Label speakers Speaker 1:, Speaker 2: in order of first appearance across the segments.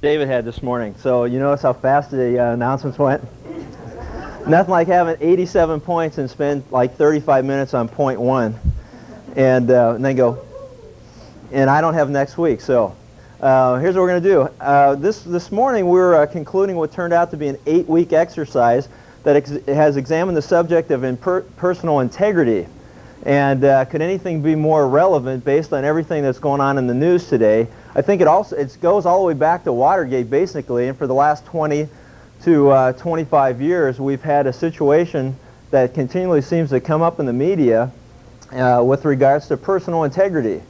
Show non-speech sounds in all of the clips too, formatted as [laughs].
Speaker 1: David had this morning. So you notice how fast the uh, announcements went? Nothing like having 87 points and spend like 35 minutes on point one and, uh, and then go, and I don't have next week. So uh, here's what we're going to do. Uh, this, this morning we're uh, concluding what turned out to be an eight-week exercise that ex has examined the subject of personal integrity. And uh, could anything be more relevant based on everything that's going on in the news today? I think it also it goes all the way back to Watergate, basically, and for the last 20 to uh, 25 years, we've had a situation that continually seems to come up in the media uh, with regards to personal integrity.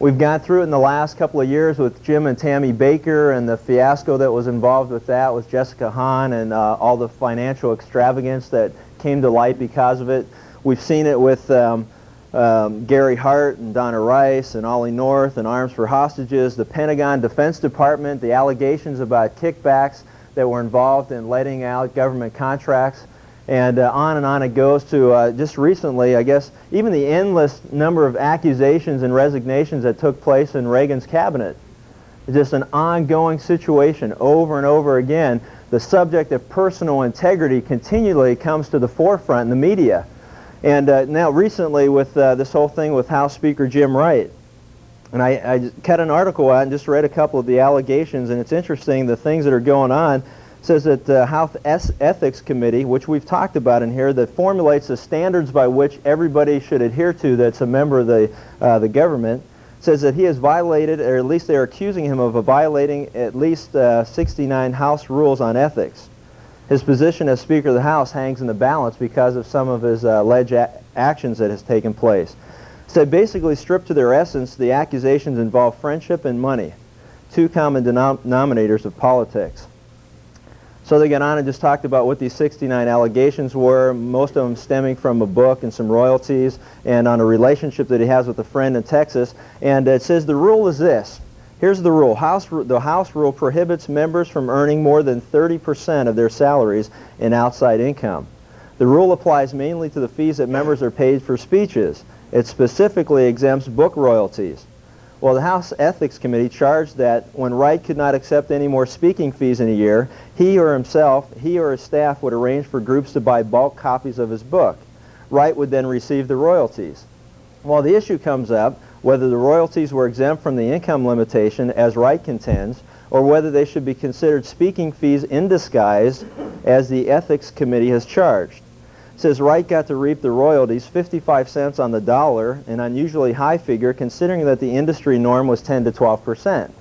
Speaker 1: We've gone through it in the last couple of years with Jim and Tammy Bakker and the fiasco that was involved with that with Jessica Hahn and uh, all the financial extravagance that came to light because of it. We've seen it with um, um, Gary Hart and Donna Rice and Ollie North and Arms for Hostages, the Pentagon Defense Department, the allegations about kickbacks that were involved in letting out government contracts, and uh, on and on it goes to uh, just recently, I guess, even the endless number of accusations and resignations that took place in Reagan's cabinet. It's just an ongoing situation over and over again. The subject of personal integrity continually comes to the forefront in the media. And uh, now recently with uh, this whole thing with House Speaker Jim Wright, and I, I cut an article out and just read a couple of the allegations, and it's interesting the things that are going on. Says that the House Ethics Committee, which we've talked about in here, that formulates the standards by which everybody should adhere to that's a member of the, uh, the government, says that he has violated, or at least they're accusing him of violating at least uh, 69 House rules on ethics. His position as Speaker of the House hangs in the balance because of some of his uh, alleged actions that has taken place. So basically, stripped to their essence, the accusations involve friendship and money, two common denominators of politics. So they got on and just talked about what these 69 allegations were, most of them stemming from a book and some royalties, and on a relationship that he has with a friend in Texas. And it says the rule is this. Here's the rule. House, the House rule prohibits members from earning more than 30% of their salaries in outside income. The rule applies mainly to the fees that members are paid for speeches. It specifically exempts book royalties. Well, the House Ethics Committee charged that when Wright could not accept any more speaking fees in a year, he or himself, he or his staff would arrange for groups to buy bulk copies of his book. Wright would then receive the royalties. Well, the issue comes up whether the royalties were exempt from the income limitation, as Wright contends, or whether they should be considered speaking fees in disguise, as the Ethics Committee has charged. It says Wright got to reap the royalties 55 cents on the dollar, an unusually high figure considering that the industry norm was 10 to 12 percent.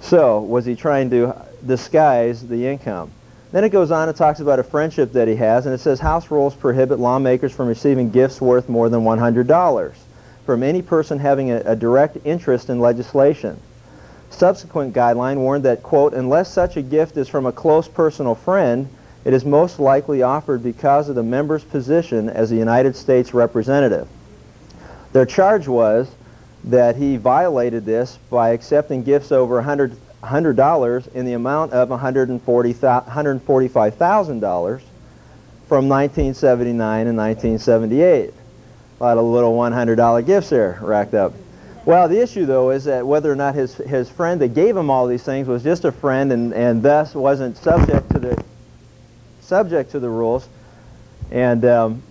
Speaker 1: So, was he trying to disguise the income? Then it goes on and talks about a friendship that he has, and it says House rules prohibit lawmakers from receiving gifts worth more than $100 from any person having a, a direct interest in legislation. Subsequent guideline warned that, quote, unless such a gift is from a close personal friend, it is most likely offered because of the member's position as a United States representative. Their charge was that he violated this by accepting gifts over 100 $100 in the amount of $145,000 from 1979 and 1978 a lot of little $100 gifts there racked up. Well, the issue, though, is that whether or not his, his friend that gave him all these things was just a friend and, and thus wasn't subject to the, subject to the rules. And um,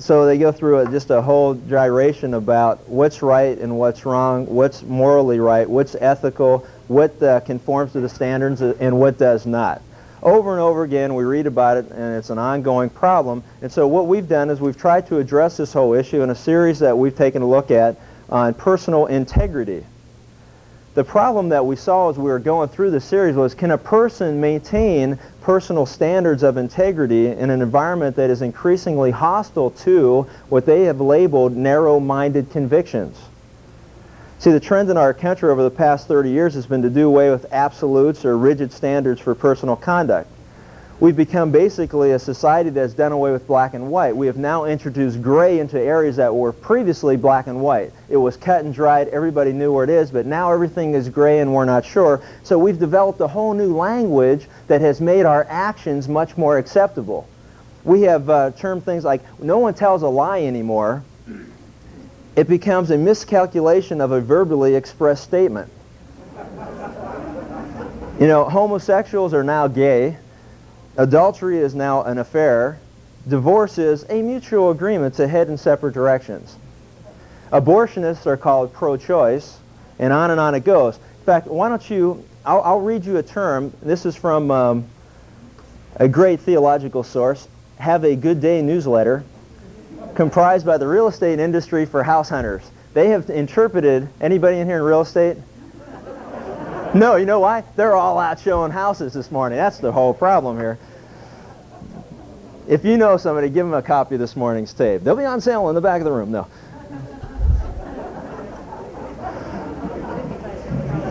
Speaker 1: so they go through a, just a whole gyration about what's right and what's wrong, what's morally right, what's ethical, what uh, conforms to the standards, and what does not. Over and over again, we read about it, and it's an ongoing problem. And so what we've done is we've tried to address this whole issue in a series that we've taken a look at on personal integrity. The problem that we saw as we were going through the series was can a person maintain personal standards of integrity in an environment that is increasingly hostile to what they have labeled narrow-minded convictions? See, the trend in our country over the past 30 years has been to do away with absolutes or rigid standards for personal conduct. We've become basically a society that's done away with black and white. We have now introduced gray into areas that were previously black and white. It was cut and dried, everybody knew where it is, but now everything is gray and we're not sure. So we've developed a whole new language that has made our actions much more acceptable. We have uh, termed things like, no one tells a lie anymore, it becomes a miscalculation of a verbally expressed statement. You know, homosexuals are now gay. Adultery is now an affair. Divorce is a mutual agreement to head in separate directions. Abortionists are called pro-choice, and on and on it goes. In fact, why don't you, I'll, I'll read you a term. This is from um, a great theological source, Have a Good Day newsletter, comprised by the real estate industry for house hunters. They have interpreted, anybody in here in real estate? No, you know why? They're all out showing houses this morning. That's the whole problem here. If you know somebody, give them a copy of this morning's tape. They'll be on sale in the back of the room. No.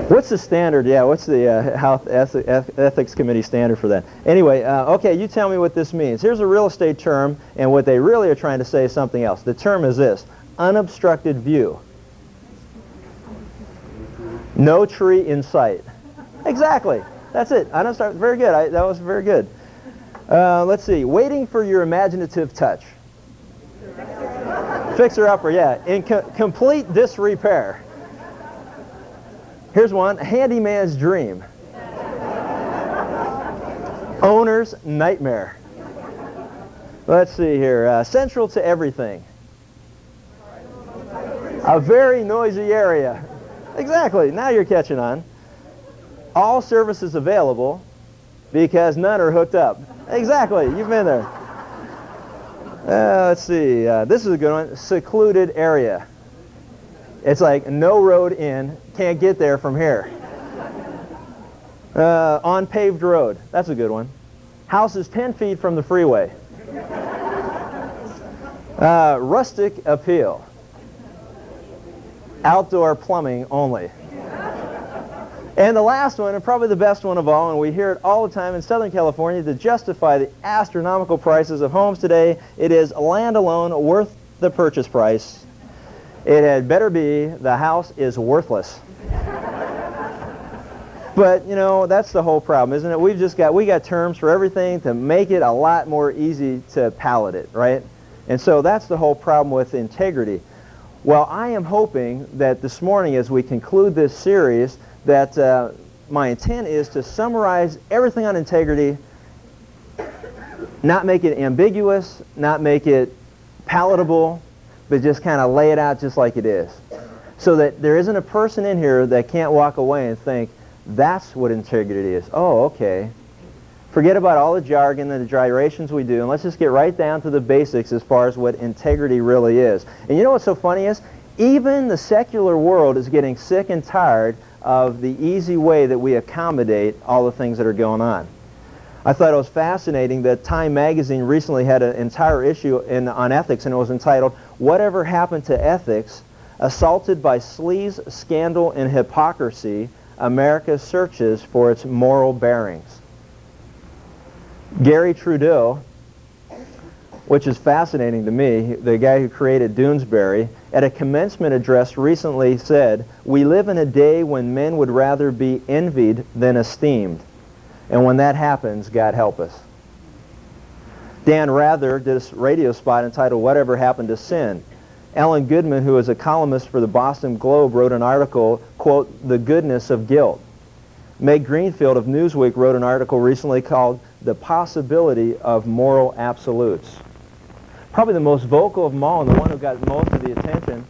Speaker 1: What's the standard? Yeah, what's the uh, health ethics committee standard for that? Anyway, uh, okay, you tell me what this means. Here's a real estate term, and what they really are trying to say is something else. The term is this, unobstructed view. No tree in sight. Exactly. That's it. Unobstructed. Very good. I, that was very good. Uh, let's see. Waiting for your imaginative touch. Fixer upper, yeah. In co complete disrepair. Here's one. Handyman's dream. Owner's nightmare. Let's see here. Uh, central to everything. A very noisy area. Exactly. Now you're catching on. All services available because none are hooked up. Exactly. You've been there. Uh, let's see. Uh, this is a good one. Secluded area. It's like no road in. Can't get there from here. Uh, on paved road. That's a good one. House is 10 feet from the freeway. Uh, rustic appeal outdoor plumbing only. And the last one, and probably the best one of all, and we hear it all the time in Southern California to justify the astronomical prices of homes today, it is land alone worth the purchase price. It had better be the house is worthless. but, you know, that's the whole problem, isn't it? We've just got, we got terms for everything to make it a lot more easy to palate it, right? And so that's the whole problem with integrity. Well, I am hoping that this morning as we conclude this series that uh, my intent is to summarize everything on integrity, not make it ambiguous, not make it palatable, but just kind of lay it out just like it is. So that there isn't a person in here that can't walk away and think, that's what integrity is. Oh, okay. Forget about all the jargon and the gyrations we do, and let's just get right down to the basics as far as what integrity really is. And you know what's so funny is? Even the secular world is getting sick and tired of the easy way that we accommodate all the things that are going on. I thought it was fascinating that Time magazine recently had an entire issue in, on ethics, and it was entitled, Whatever Happened to Ethics? Assaulted by Sleaze, Scandal, and Hypocrisy, America Searches for Its Moral Bearings. Garry Trudeau, which is fascinating to me, the guy who created Doonesbury, at a commencement address recently said, We live in a day when men would rather be envied than esteemed. And when that happens, God help us. Dan Rather did a radio spot entitled Whatever Happened to Sin. Ellen Goodman, who is a columnist for the Boston Globe, wrote an article, quote, The Goodness of Guilt. Meg Greenfield of Newsweek wrote an article recently called The Possibility of Moral Absolutes. Probably the most vocal of them all and the one who got most of the attention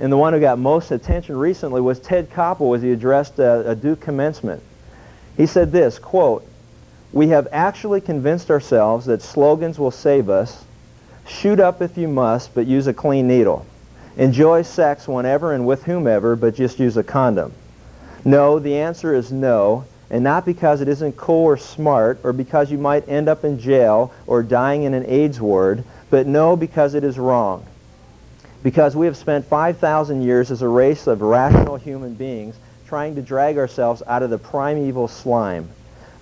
Speaker 1: and the one who got most attention recently was Ted Koppel as he addressed a, a Duke commencement. He said this, quote, We have actually convinced ourselves that slogans will save us. Shoot up if you must, but use a clean needle. Enjoy sex whenever and with whomever, but just use a condom. No, the answer is no, and not because it isn't cool or smart or because you might end up in jail or dying in an AIDS ward, but no, because it is wrong. Because we have spent 5,000 years as a race of rational human beings trying to drag ourselves out of the primeval slime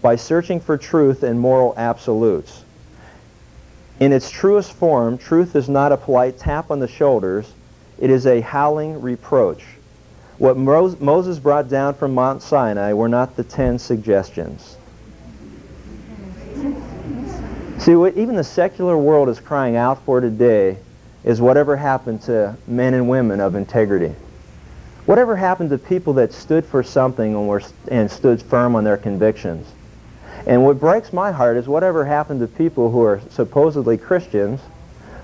Speaker 1: by searching for truth and moral absolutes. In its truest form, truth is not a polite tap on the shoulders, it is a howling reproach. What Moses brought down from Mount Sinai were not the ten suggestions. See, what even the secular world is crying out for today is whatever happened to men and women of integrity. Whatever happened to people that stood for something and, were, and stood firm on their convictions? And what breaks my heart is whatever happened to people who are supposedly Christians,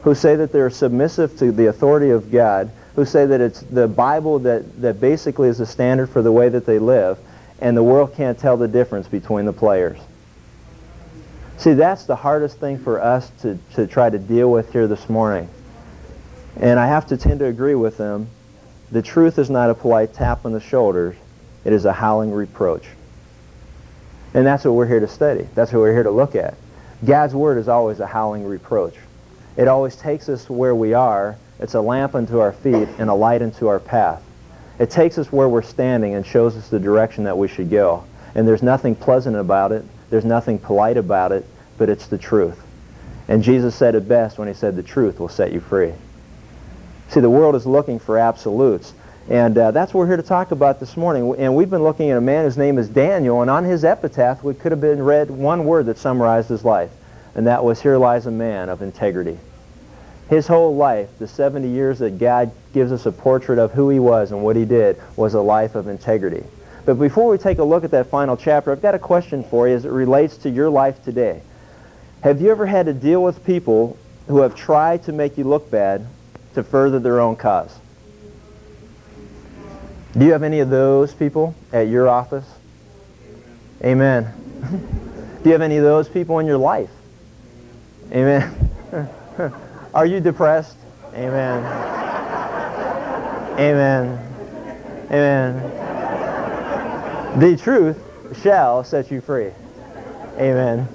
Speaker 1: who say that they're submissive to the authority of God, who say that it's the Bible that, that basically is the standard for the way that they live, and the world can't tell the difference between the players. See, that's the hardest thing for us to, to try to deal with here this morning. And I have to tend to agree with them. The truth is not a polite tap on the shoulders. It is a howling reproach. And that's what we're here to study. That's what we're here to look at. God's Word is always a howling reproach. It always takes us where we are. It's a lamp unto our feet and a light unto our path. It takes us where we're standing and shows us the direction that we should go. And there's nothing pleasant about it. There's nothing polite about it, but it's the truth. And Jesus said it best when he said the truth will set you free. See, the world is looking for absolutes. And uh, that's what we're here to talk about this morning. And we've been looking at a man whose name is Daniel, and on his epitaph we could have been read one word that summarized his life, and that was, here lies a man of integrity. His whole life, the 70 years that God gives us a portrait of who he was and what he did, was a life of integrity. But before we take a look at that final chapter, I've got a question for you as it relates to your life today. Have you ever had to deal with people who have tried to make you look bad to further their own cause? Do you have any of those people at your office? Amen. [laughs] Do you have any of those people in your life? Amen. [laughs] Are you depressed? Amen. Amen. Amen. The truth shall set you free. Amen.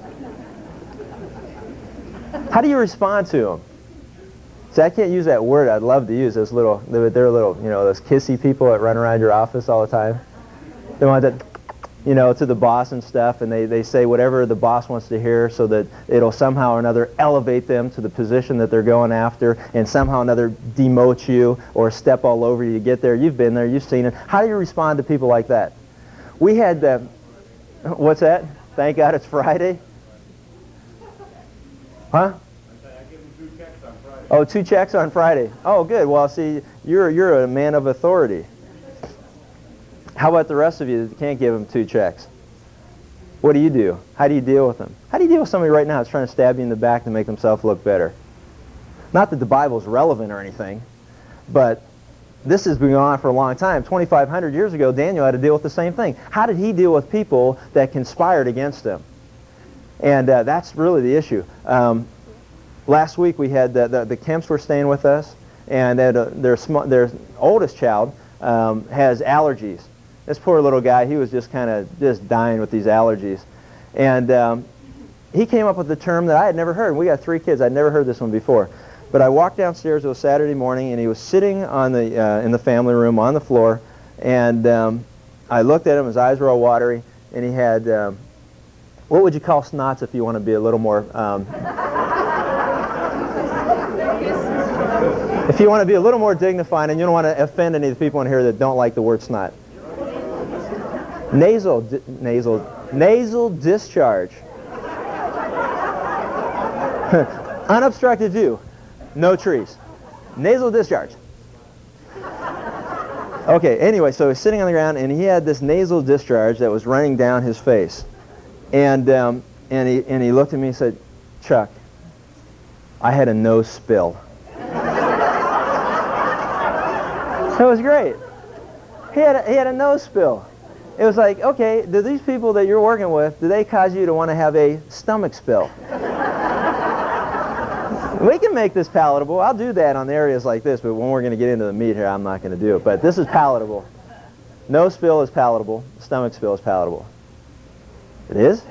Speaker 1: How do you respond to them? See, I can't use that word I'd love to use. Those little, they're little, you know, those kissy people that run around your office all the time. They want that, you know, to the boss and stuff, and they, they say whatever the boss wants to hear so that it'll somehow or another elevate them to the position that they're going after and somehow or another demote you or step all over you to get there. You've been there. You've seen it. How do you respond to people like that? We had, uh, what's that? Thank God it's Friday. Huh? Oh, two checks on Friday. Oh, good. Well, see, you're you're a man of authority. How about the rest of you that can't give them two checks? What do you do? How do you deal with them? How do you deal with somebody right now that's trying to stab you in the back to make themselves look better? Not that the Bible's relevant or anything, but this has been going on for a long time. 2,500 years ago, Daniel had to deal with the same thing. How did he deal with people that conspired against him? And uh, that's really the issue. Um, last week we had the, the, the, Kemps were staying with us, and uh, their, sm- their oldest child um, has allergies. This poor little guy, he was just kind of just dying with these allergies. And um, he came up with a term that I had never heard. We got three kids. I'd never heard this one before. But I walked downstairs. It was Saturday morning, and he was sitting on the uh, in the family room on the floor. And um, I looked at him. His eyes were all watery, and he had um, what would you call snots if you want to be a little more. You want to be a little more dignified and you don't want to offend any of the people in here that don't like the word snot. Nasal, nasal, nasal discharge. [laughs] Unobstructed view. No trees. Nasal discharge. Okay, anyway, so he's sitting on the ground and he had this nasal discharge that was running down his face. And, um, and, he, and he looked at me and said, Chuck, I had a nose spill. so it was great. He had, a, he had a nose spill. It was like, okay, do these people that you're working with, do they cause you to want to have a stomach spill? [laughs] we can make this palatable. I'll do that on areas like this, but when we're going to get into the meat here, I'm not going to do it. But this is palatable. No spill is palatable. Stomach spill is palatable. It is?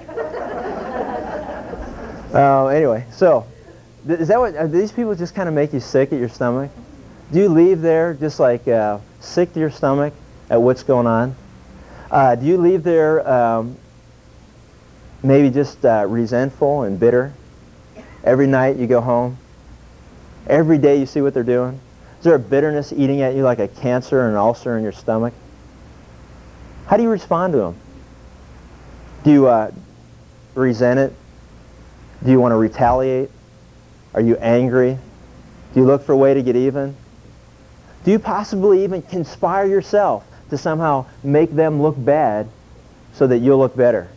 Speaker 1: uh, anyway, so is that what, these people just kind of make you sick at your stomach? Do you leave there just like uh, sick to your stomach at what's going on? Uh, do you leave there um, maybe just uh, resentful and bitter? Every night you go home. Every day you see what they're doing. Is there a bitterness eating at you like a cancer and an ulcer in your stomach? How do you respond to them? Do you uh, resent it? Do you want to retaliate? Are you angry? Do you look for a way to get even? Do you possibly even conspire yourself to somehow make them look bad so that you'll look better?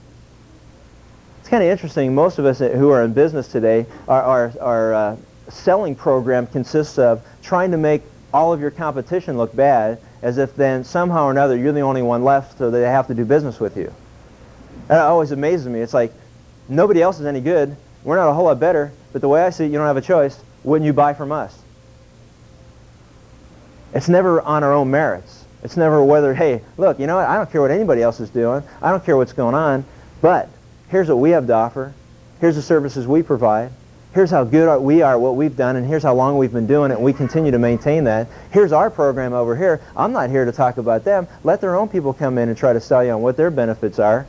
Speaker 1: It's kind of interesting. Most of us who are in business today, our, our, our uh, selling program consists of trying to make all of your competition look bad as if then somehow or another you're the only one left so they have to do business with you. That always amazes me. It's like nobody else is any good. We're not a whole lot better, but the way I see it, you don't have a choice. Wouldn't you buy from us? It's never on our own merits. It's never whether, hey, look, you know what? I don't care what anybody else is doing. I don't care what's going on. But here's what we have to offer. Here's the services we provide. Here's how good we are, what we've done, and here's how long we've been doing it, and we continue to maintain that. Here's our program over here. I'm not here to talk about them. Let their own people come in and try to sell you on what their benefits are.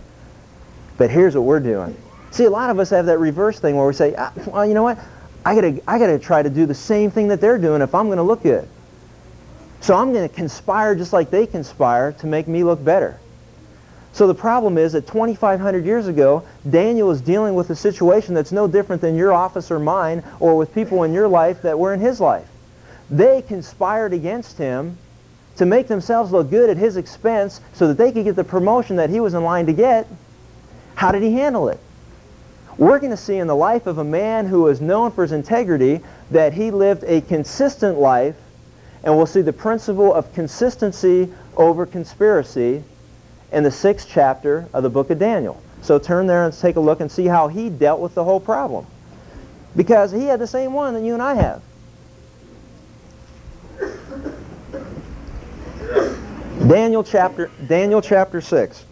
Speaker 1: But here's what we're doing. See, a lot of us have that reverse thing where we say, ah, well, you know what? I gotta, I gotta try to do the same thing that they're doing if I'm gonna look good. So I'm gonna conspire just like they conspire to make me look better. So the problem is that 2,500 years ago, Daniel is dealing with a situation that's no different than your office or mine or with people in your life that were in his life. They conspired against him to make themselves look good at his expense so that they could get the promotion that he was in line to get. How did he handle it? We're going to see in the life of a man who is known for his integrity that he lived a consistent life, and we'll see the principle of consistency over conspiracy in the sixth chapter of the book of Daniel. So turn there and take a look and see how he dealt with the whole problem. Because he had the same one that you and I have. Daniel chapter, Daniel chapter 6.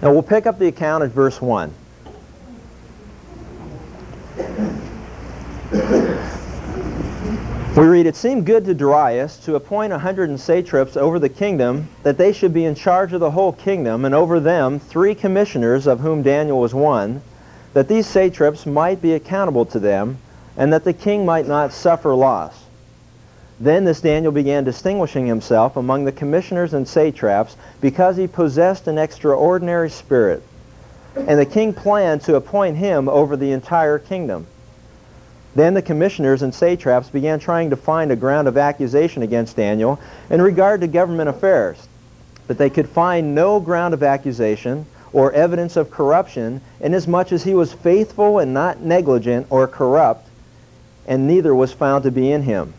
Speaker 1: Now we'll pick up the account at verse 1. We read, It seemed good to Darius to appoint a hundred and satraps over the kingdom, that they should be in charge of the whole kingdom, and over them three commissioners, of whom Daniel was one, that these satraps might be accountable to them, and that the king might not suffer loss. Then this Daniel began distinguishing himself among the commissioners and satraps, because he possessed an extraordinary spirit. And the king planned to appoint him over the entire kingdom. Then the commissioners and satraps began trying to find a ground of accusation against Daniel in regard to government affairs. But they could find no ground of accusation or evidence of corruption inasmuch as he was faithful and not negligent or corrupt, and neither was found to be in him.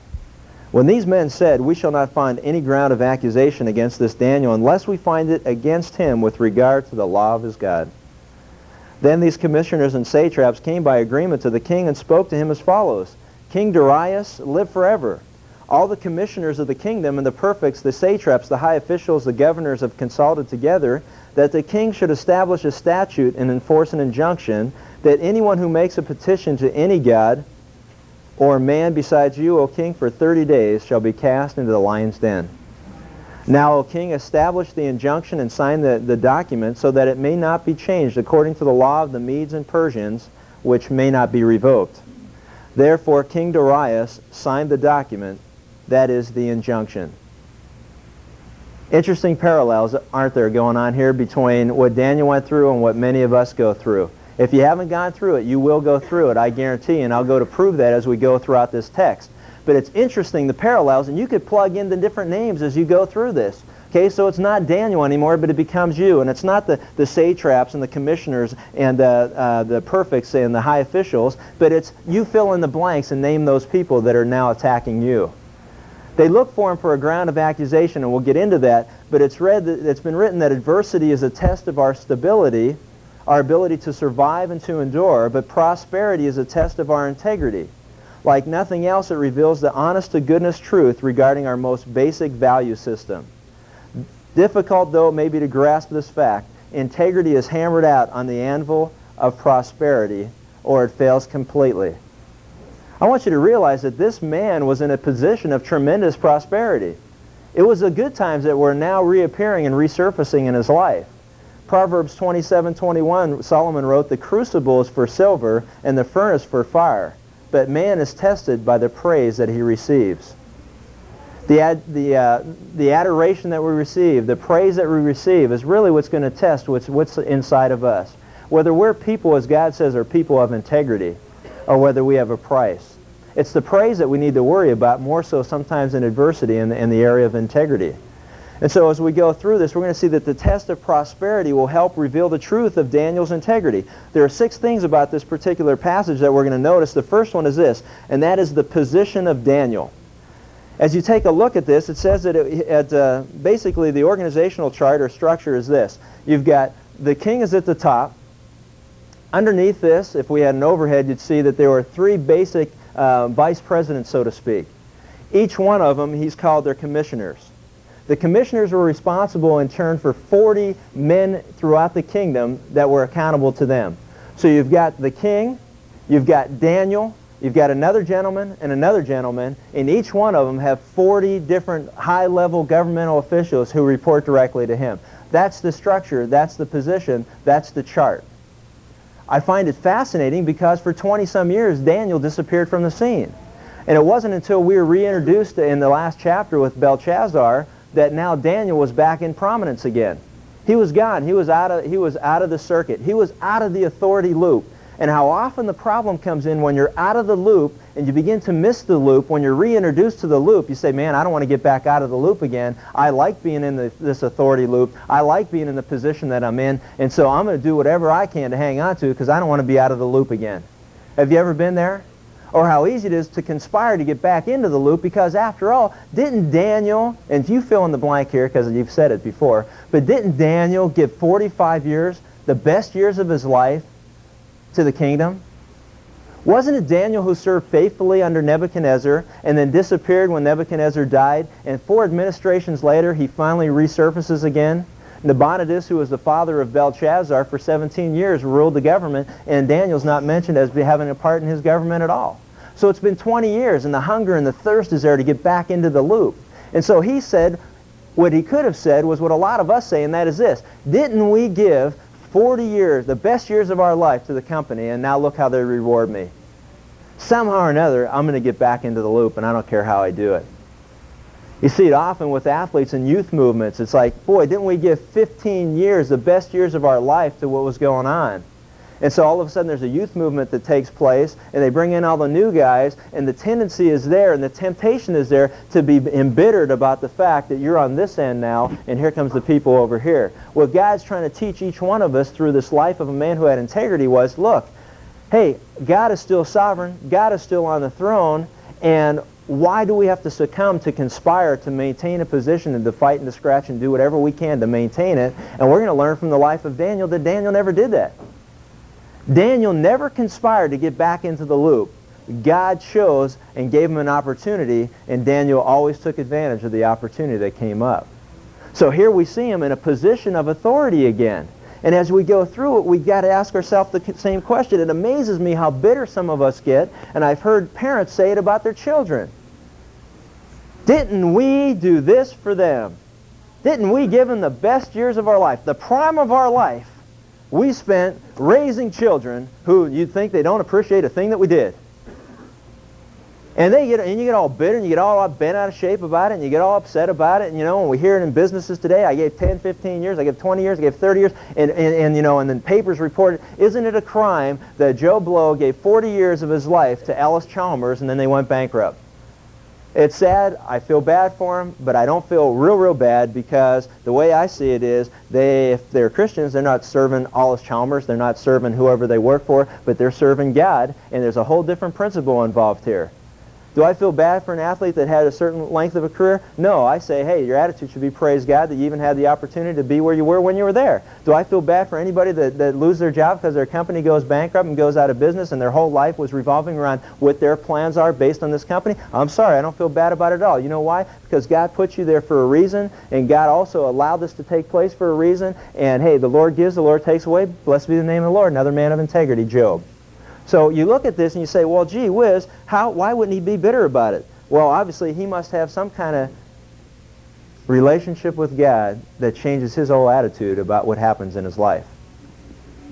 Speaker 1: When these men said, We shall not find any ground of accusation against this Daniel unless we find it against him with regard to the law of his God. Then these commissioners and satraps came by agreement to the king and spoke to him as follows King Darius, live forever. All the commissioners of the kingdom and the prefects, the satraps, the high officials, the governors have consulted together that the king should establish a statute and enforce an injunction that anyone who makes a petition to any god or man besides you, O king, for 30 days shall be cast into the lion's den. Now, O king, establish the injunction and sign the, the document so that it may not be changed according to the law of the Medes and Persians, which may not be revoked. Therefore, King Darius signed the document, that is the injunction. Interesting parallels, aren't there, going on here between what Daniel went through and what many of us go through. If you haven't gone through it, you will go through it, I guarantee, and I'll go to prove that as we go throughout this text. But it's interesting, the parallels, and you could plug in the different names as you go through this. Okay, so it's not Daniel anymore, but it becomes you. And it's not the, the satraps and the commissioners and uh, uh, the prefects and the high officials, but it's you fill in the blanks and name those people that are now attacking you. They look for him for a ground of accusation, and we'll get into that, but it's, read that, it's been written that adversity is a test of our stability, our ability to survive and to endure, but prosperity is a test of our integrity. Like nothing else, it reveals the honest-to-goodness truth regarding our most basic value system. Difficult though it may be to grasp this fact, integrity is hammered out on the anvil of prosperity, or it fails completely. I want you to realize that this man was in a position of tremendous prosperity. It was the good times that were now reappearing and resurfacing in his life. Proverbs 27:21, Solomon wrote, "The crucible is for silver, and the furnace for fire." But man is tested by the praise that he receives. The, ad, the, uh, the adoration that we receive, the praise that we receive is really what's going to test what's, what's inside of us. Whether we're people, as God says, are people of integrity, or whether we have a price. It's the praise that we need to worry about more so sometimes in adversity in the, in the area of integrity. And so as we go through this, we're going to see that the test of prosperity will help reveal the truth of Daniel's integrity. There are six things about this particular passage that we're going to notice. The first one is this, and that is the position of Daniel. As you take a look at this, it says that it, at, uh, basically the organizational chart or structure is this. You've got the king is at the top. Underneath this, if we had an overhead, you'd see that there were three basic uh, vice presidents, so to speak. Each one of them, he's called their commissioners. The commissioners were responsible in turn for 40 men throughout the kingdom that were accountable to them. So you've got the king, you've got Daniel, you've got another gentleman and another gentleman, and each one of them have 40 different high-level governmental officials who report directly to him. That's the structure, that's the position, that's the chart. I find it fascinating because for 20-some years, Daniel disappeared from the scene. And it wasn't until we were reintroduced in the last chapter with Belshazzar that now Daniel was back in prominence again. He was gone. He was out of, he was out of the circuit. He was out of the authority loop. And how often the problem comes in when you're out of the loop and you begin to miss the loop, when you're reintroduced to the loop, you say, man, I don't want to get back out of the loop again. I like being in the, this authority loop. I like being in the position that I'm in. And so I'm going to do whatever I can to hang on to because I don't want to be out of the loop again. Have you ever been there? Or how easy it is to conspire to get back into the loop because after all, didn't Daniel, and you fill in the blank here because you've said it before, but didn't Daniel give 45 years, the best years of his life, to the kingdom? Wasn't it Daniel who served faithfully under Nebuchadnezzar and then disappeared when Nebuchadnezzar died, and four administrations later he finally resurfaces again? Nabonidus, who was the father of Belshazzar, for 17 years ruled the government, and Daniel's not mentioned as having a part in his government at all. So it's been 20 years, and the hunger and the thirst is there to get back into the loop. And so he said, what he could have said was what a lot of us say, and that is this. Didn't we give 40 years, the best years of our life to the company, and now look how they reward me? Somehow or another, I'm going to get back into the loop, and I don't care how I do it. You see it often with athletes and youth movements. It's like, boy, didn't we give 15 years, the best years of our life, to what was going on? And so all of a sudden there's a youth movement that takes place, and they bring in all the new guys, and the tendency is there, and the temptation is there to be embittered about the fact that you're on this end now, and here comes the people over here. What God's trying to teach each one of us through this life of a man who had integrity was, look, hey, God is still sovereign, God is still on the throne, and why do we have to succumb to conspire to maintain a position and to fight and to scratch and do whatever we can to maintain it? And we're going to learn from the life of Daniel that Daniel never did that. Daniel never conspired to get back into the loop. God chose and gave him an opportunity, and Daniel always took advantage of the opportunity that came up. So here we see him in a position of authority again. And as we go through it, we've got to ask ourselves the same question. It amazes me how bitter some of us get, and I've heard parents say it about their children. Didn't we do this for them? Didn't we give them the best years of our life, the prime of our life? We spent raising children who you'd think they don't appreciate a thing that we did. And they get and you get all bitter and you get all bent out of shape about it and you get all upset about it. And you know, and we hear it in businesses today, I gave 10, 15 years, I gave 20 years, I gave 30 years, and, and, and you know, and then papers reported, isn't it a crime that Joe Blow gave 40 years of his life to Allis-Chalmers and then they went bankrupt? It's sad. I feel bad for them, but I don't feel real, real bad because the way I see it is, they, if they're Christians, they're not serving Allis-Chalmers, they're not serving whoever they work for, but they're serving God, and there's a whole different principle involved here. Do I feel bad for an athlete that had a certain length of a career? No, I say, hey, your attitude should be praise God that you even had the opportunity to be where you were when you were there. Do I feel bad for anybody that, that loses their job because their company goes bankrupt and goes out of business and their whole life was revolving around what their plans are based on this company? I'm sorry, I don't feel bad about it at all. You know why? Because God put you there for a reason, and God also allowed this to take place for a reason, and hey, the Lord gives, the Lord takes away. Blessed be the name of the Lord. Another man of integrity, Job. So you look at this and you say, well, gee whiz, how, why wouldn't he be bitter about it? Well, obviously he must have some kind of relationship with God that changes his whole attitude about what happens in his life.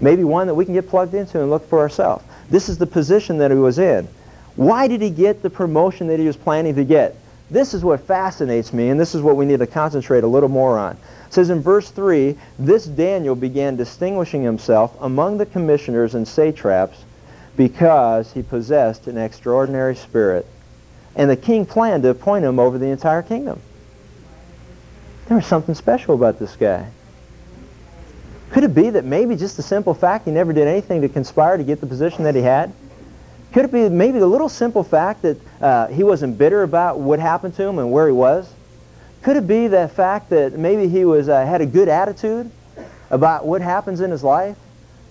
Speaker 1: Maybe one that we can get plugged into and look for ourselves. This is the position that he was in. Why did he get the promotion that he was planning to get? This is what fascinates me, and this is what we need to concentrate a little more on. It says in verse 3, This Daniel began distinguishing himself among the commissioners and satraps because he possessed an extraordinary spirit. And the king planned to appoint him over the entire kingdom. There was something special about this guy. Could it be that maybe just the simple fact he never did anything to conspire to get the position that he had? Could it be maybe the little simple fact that uh, he wasn't bitter about what happened to him and where he was? Could it be the fact that maybe he was uh, had a good attitude about what happens in his life?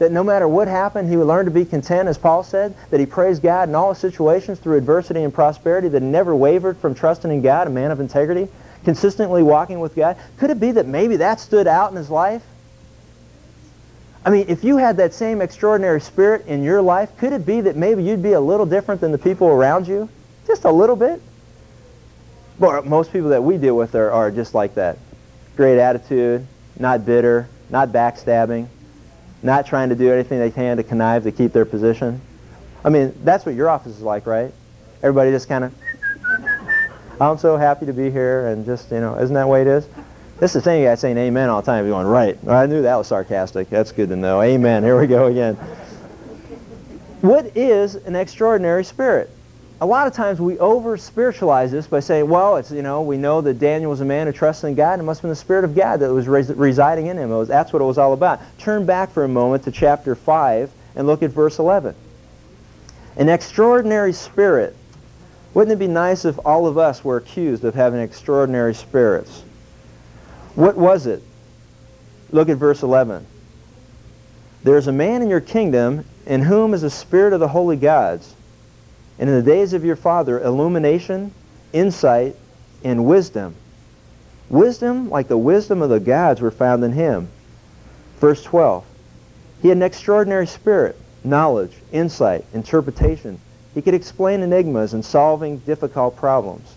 Speaker 1: That no matter what happened, he would learn to be content, as Paul said, that he praised God in all situations through adversity and prosperity, that never wavered from trusting in God, a man of integrity, consistently walking with God. Could it be that maybe that stood out in his life? I mean, if you had that same extraordinary spirit in your life, could it be that maybe you'd be a little different than the people around you? Just a little bit? But most people that we deal with are, are just like that. Great attitude, not bitter, not backstabbing, not trying to do anything they can to connive to keep their position. I mean, that's what your office is like, right? Everybody just kind of, I'm so happy to be here, and just, you know, isn't that the way it is? This is the thing you got saying amen all the time. You're going, right. I knew that was sarcastic. That's good to know. Amen. Here we go again. What is an extraordinary spirit? A lot of times we over-spiritualize this by saying, well, it's, you know, we know that Daniel was a man who trusted in God. And it must have been the Spirit of God that was res residing in him. Was, that's what it was all about. Turn back for a moment to chapter 5 and look at verse 11. An extraordinary spirit. Wouldn't it be nice if all of us were accused of having extraordinary spirits? What was it? Look at verse 11. There's a man in your kingdom in whom is the spirit of the holy gods. And in the days of your father, illumination, insight, and wisdom. Wisdom, like the wisdom of the gods, were found in him. Verse 12. He had an extraordinary spirit, knowledge, insight, interpretation. He could explain enigmas and solving difficult problems.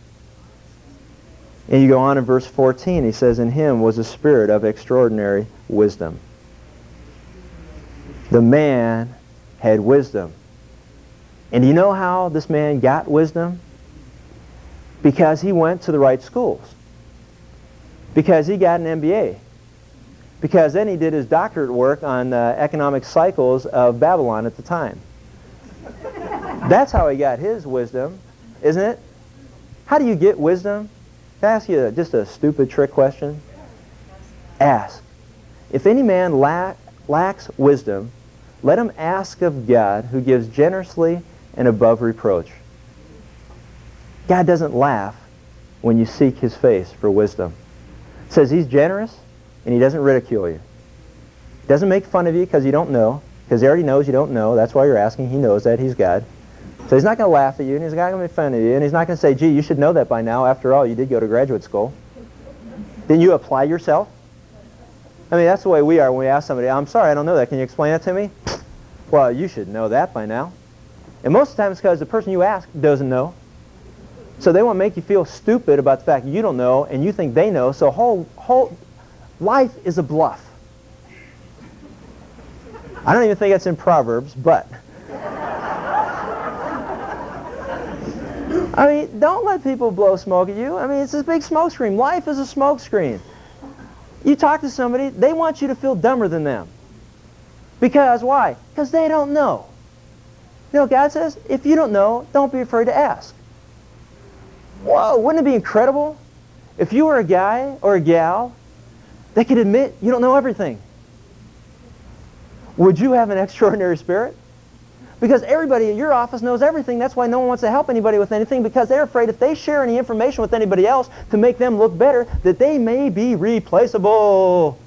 Speaker 1: And you go on in verse 14, he says, In him was a spirit of extraordinary wisdom. The man had wisdom. And do you know how this man got wisdom? Because he went to the right schools. Because he got an MBA. Because then he did his doctorate work on uh, economic cycles of Babylon at the time. That's how he got his wisdom, isn't it? How do you get wisdom? Can I ask you just a stupid trick question? Ask. If any man lack, lacks wisdom, let him ask of God, who gives generously and above reproach. God doesn't laugh when you seek his face for wisdom. It says he's generous and he doesn't ridicule you. He doesn't make fun of you because you don't know, because he already knows you don't know. That's why you're asking. He knows that. He's God. So he's not going to laugh at you, and he's not going to make fun of you, and he's not going to say, gee, you should know that by now. After all, you did go to graduate school. Didn't you apply yourself? I mean, that's the way we are when we ask somebody, I'm sorry, I don't know that. Can you explain that to me? Well, you should know that by now. And most of the time it's because the person you ask doesn't know. So they want to make you feel stupid about the fact you don't know and you think they know. So whole, whole life is a bluff. I don't even think that's in Proverbs, but [laughs] I mean, don't let people blow smoke at you. I mean, it's a big smoke screen. Life is a smoke screen. You talk to somebody, they want you to feel dumber than them. Because why? Because they don't know. You know God says? If you don't know, don't be afraid to ask. Whoa, wouldn't it be incredible if you were a guy or a gal that could admit you don't know everything? Would you have an extraordinary spirit? Because everybody in your office knows everything. That's why no one wants to help anybody with anything because they're afraid if they share any information with anybody else to make them look better, that they may be replaceable.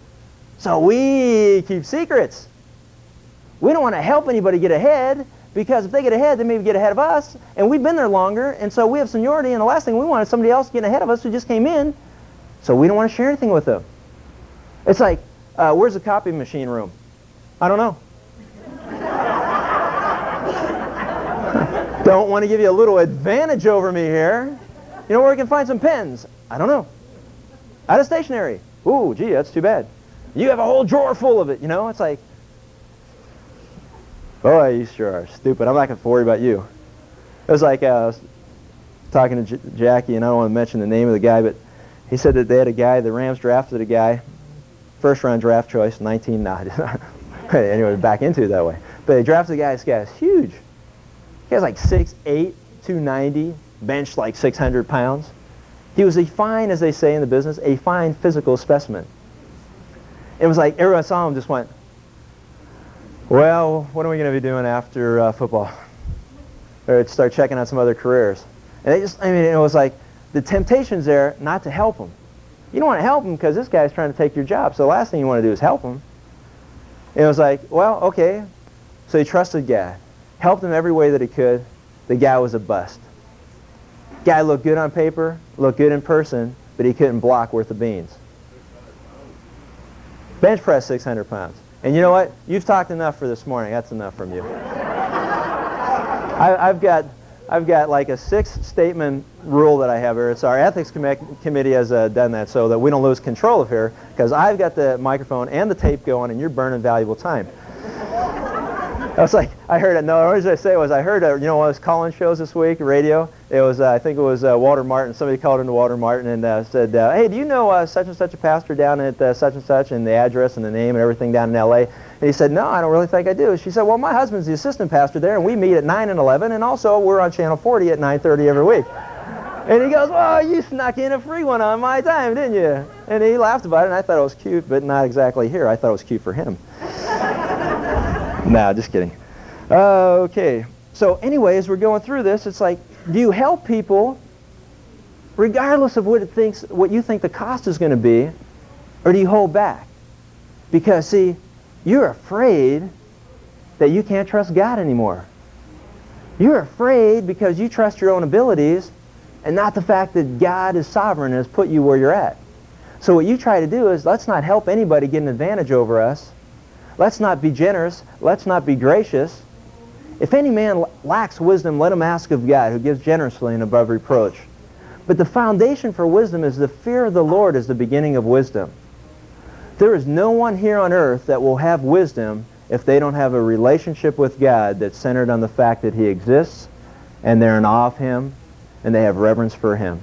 Speaker 1: So we keep secrets. We don't want to help anybody get ahead because if they get ahead, they maybe get ahead of us. And we've been there longer, and so we have seniority, and the last thing we want is somebody else getting ahead of us who just came in. So we don't want to share anything with them. It's like, uh, where's the copy machine room? I don't know. [laughs] don't want to give you a little advantage over me here. You know where we can find some pens? I don't know. Out of stationery. Ooh, gee, that's too bad. You have a whole drawer full of it, you know? It's like, boy, you sure are stupid. I'm not going to worry about you. It was like uh, I was talking to J Jackie, and I don't want to mention the name of the guy, but he said that they had a guy, the Rams drafted a guy, first round draft choice, 19, [laughs] nah, anyway, back into it that way. But they drafted a guy, this huge guy's like 6'8", 290, bench like 600 pounds. He was a fine, as they say in the business, a fine physical specimen. It was like everyone saw him just went, well, what are we going to be doing after uh, football? Or start checking out some other careers. And they just, I mean, it was like the temptation's there not to help him. You don't want to help him because this guy's trying to take your job. So the last thing you want to do is help him. And it was like, well, okay. So he trusted God. Helped him every way that he could. The guy was a bust. Guy looked good on paper, looked good in person, but he couldn't block worth of beans. Bench press 600 pounds. And you know what? You've talked enough for this morning. That's enough from you. I, have got, I've got like a six-statement rule that I have here. It's our ethics com committee has uh, done that so that we don't lose control of here because I've got the microphone and the tape going and you're burning valuable time. I was like, I heard it. No, what did I say was I heard, a, you know, one of those call-in shows this week, radio. It was, uh, I think it was uh, Walter Martin. Somebody called into Walter Martin and uh, said, uh, hey, do you know uh, such and such a pastor down at uh, such and such and the address and the name and everything down in L.A.? And he said, no, I don't really think I do. She said, well, my husband's the assistant pastor there and we meet at 9 and 11 and also we're on Channel 40 at 9.30 every week. And he goes, well, you snuck in a free one on my time, didn't you? And he laughed about it and I thought it was cute, but not exactly here. I thought it was cute for him. Nah, just kidding. Uh, okay. So anyway, as we're going through this, it's like, do you help people regardless of what it thinks, what you think the cost is going to be, or do you hold back? Because, see, you're afraid that you can't trust God anymore. You're afraid because you trust your own abilities and not the fact that God is sovereign and has put you where you're at. So what you try to do is let's not help anybody get an advantage over us. Let's not be generous. Let's not be gracious. If any man lacks wisdom, let him ask of God, who gives generously and above reproach. But the foundation for wisdom is the fear of the Lord is the beginning of wisdom. There is no one here on earth that will have wisdom if they don't have a relationship with God that's centered on the fact that he exists and they're in awe of him and they have reverence for him.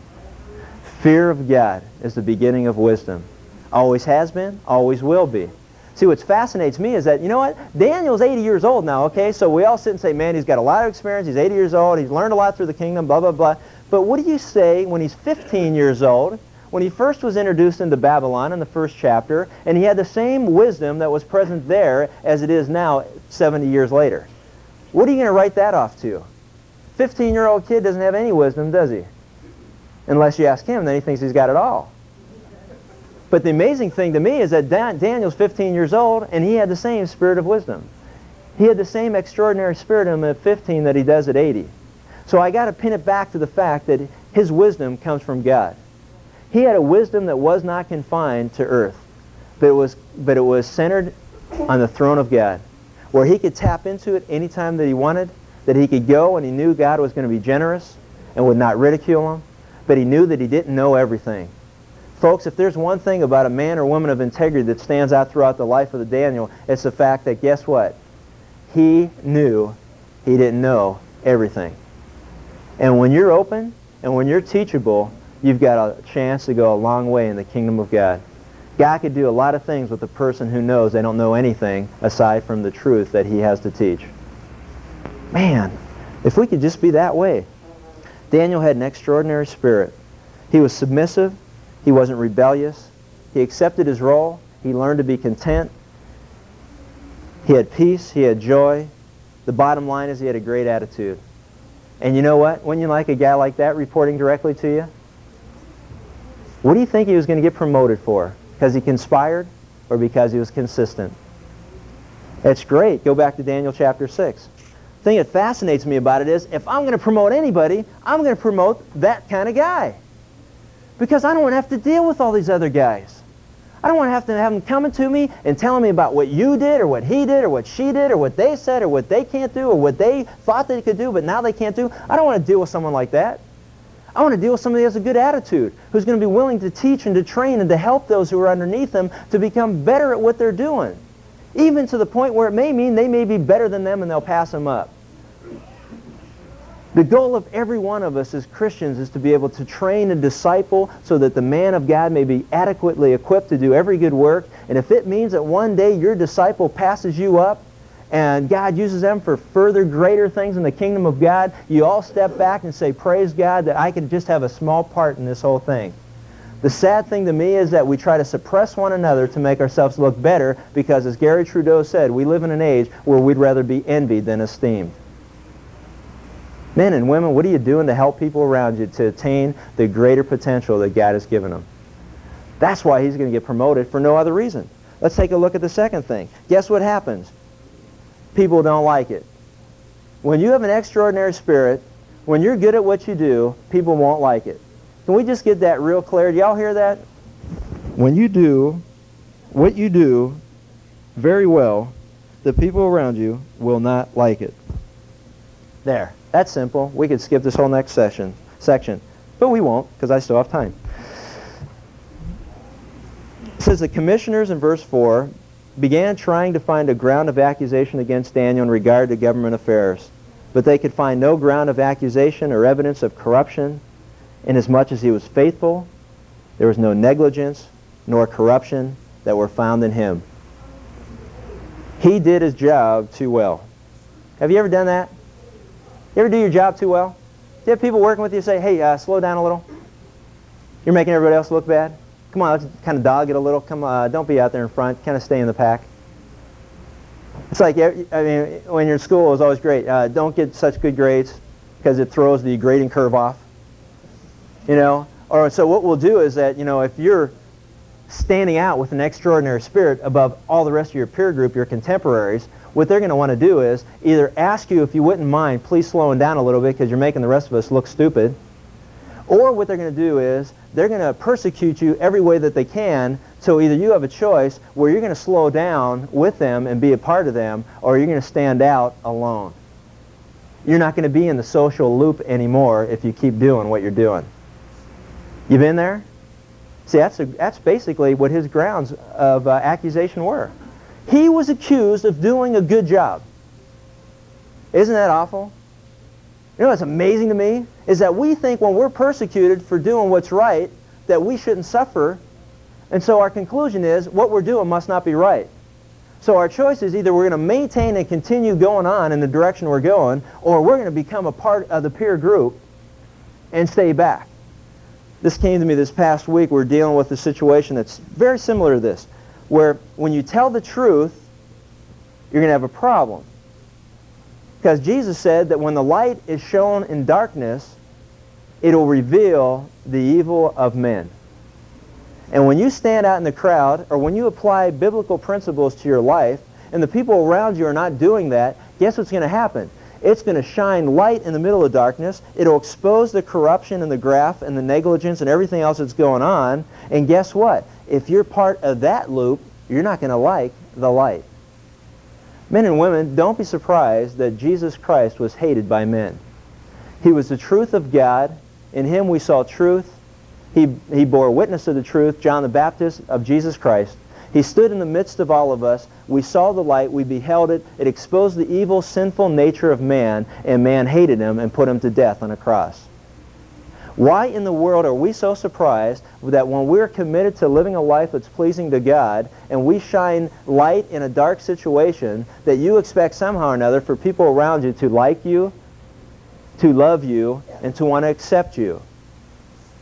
Speaker 1: Fear of God is the beginning of wisdom. Always has been, always will be. See, what fascinates me is that, you know what? Daniel's 80 years old now, okay? So we all sit and say, man, he's got a lot of experience. He's 80 years old. He's learned a lot through the kingdom, blah, blah, blah. But what do you say when he's 15 years old, when he first was introduced into Babylon in the first chapter, and he had the same wisdom that was present there as it is now 70 years later? What are you going to write that off to? 15-year-old kid doesn't have any wisdom, does he? Unless you ask him, then he thinks he's got it all. But the amazing thing to me is that Dan Daniel's 15 years old, and he had the same spirit of wisdom. He had the same extraordinary spirit in him at 15 that he does at 80. So I got to pin it back to the fact that his wisdom comes from God. He had a wisdom that was not confined to earth, but it was, but it was centered on the throne of God, where he could tap into it anytime that he wanted, that he could go and he knew God was going to be generous and would not ridicule him, but he knew that he didn't know everything. Folks, if there's one thing about a man or woman of integrity that stands out throughout the life of the Daniel, it's the fact that guess what? He knew he didn't know everything. And when you're open and when you're teachable, you've got a chance to go a long way in the kingdom of God. God could do a lot of things with a person who knows they don't know anything aside from the truth that he has to teach. Man, if we could just be that way. Daniel had an extraordinary spirit. He was submissive. He wasn't rebellious. He accepted his role. He learned to be content. He had peace. He had joy. The bottom line is he had a great attitude. And you know what? When you like a guy like that reporting directly to you, what do you think he was going to get promoted for? Because he conspired or because he was consistent? It's great. Go back to Daniel chapter 6. The thing that fascinates me about it is if I'm going to promote anybody, I'm going to promote that kind of guy. Because I don't want to have to deal with all these other guys. I don't want to have to have them coming to me and telling me about what you did or what he did or what she did or what they said or what they can't do or what they thought they could do but now they can't do. I don't want to deal with someone like that. I want to deal with somebody who has a good attitude, who's going to be willing to teach and to train and to help those who are underneath them to become better at what they're doing. Even to the point where it may mean they may be better than them and they'll pass them up. The goal of every one of us as Christians is to be able to train and disciple so that the man of God may be adequately equipped to do every good work. And if it means that one day your disciple passes you up and God uses them for further greater things in the kingdom of God, you all step back and say, praise God that I can just have a small part in this whole thing. The sad thing to me is that we try to suppress one another to make ourselves look better because, as Garry Trudeau said, we live in an age where we'd rather be envied than esteemed. Men and women, what are you doing to help people around you to attain the greater potential that God has given them? That's why he's going to get promoted for no other reason. Let's take a look at the second thing. Guess what happens? People don't like it. When you have an extraordinary spirit, when you're good at what you do, people won't like it. Can we just get that real clear? Do y'all hear that? When you do what you do very well, the people around you will not like it. There. That's simple. We could skip this whole next session, section. But we won't, because I still have time. It says the commissioners in verse 4 began trying to find a ground of accusation against Daniel in regard to government affairs. But they could find no ground of accusation or evidence of corruption, inasmuch as he was faithful. There was no negligence nor corruption that were found in him. He did his job too well. Have you ever done that? You ever do your job too well? Do you have people working with you say, hey, uh, slow down a little? You're making everybody else look bad? Come on, let's kind of dog it a little. Come on, uh, don't be out there in front. Kind of stay in the pack. It's like, I mean, when you're in school, it's always great. Uh, don't get such good grades because it throws the grading curve off. You know? Or so what we'll do is that, you know, if you're standing out with an extraordinary spirit above all the rest of your peer group, your contemporaries, what they're going to want to do is either ask you if you wouldn't mind, please slowing down a little bit because you're making the rest of us look stupid. Or what they're going to do is they're going to persecute you every way that they can. So either you have a choice where you're going to slow down with them and be a part of them, or you're going to stand out alone. You're not going to be in the social loop anymore if you keep doing what you're doing. You been there? See, that's, a, that's basically what his grounds of uh, accusation were. He was accused of doing a good job. Isn't that awful? You know what's amazing to me? Is that we think when we're persecuted for doing what's right, that we shouldn't suffer. And so our conclusion is what we're doing must not be right. So our choice is either we're going to maintain and continue going on in the direction we're going, or we're going to become a part of the peer group and stay back. This came to me this past week. We're dealing with a situation that's very similar to this where when you tell the truth, you're going to have a problem. Because Jesus said that when the light is shown in darkness, it'll reveal the evil of men. And when you stand out in the crowd, or when you apply biblical principles to your life, and the people around you are not doing that, guess what's going to happen? It's going to shine light in the middle of darkness. It'll expose the corruption and the graft and the negligence and everything else that's going on. And guess what? If you're part of that loop, you're not going to like the light. Men and women, don't be surprised that Jesus Christ was hated by men. He was the truth of God. In him we saw truth. He, he bore witness of the truth, John the Baptist, of Jesus Christ. He stood in the midst of all of us. We saw the light. We beheld it. It exposed the evil, sinful nature of man, and man hated him and put him to death on a cross. Why in the world are we so surprised that when we're committed to living a life that's pleasing to God and we shine light in a dark situation that you expect somehow or another for people around you to like you, to love you, and to want to accept you?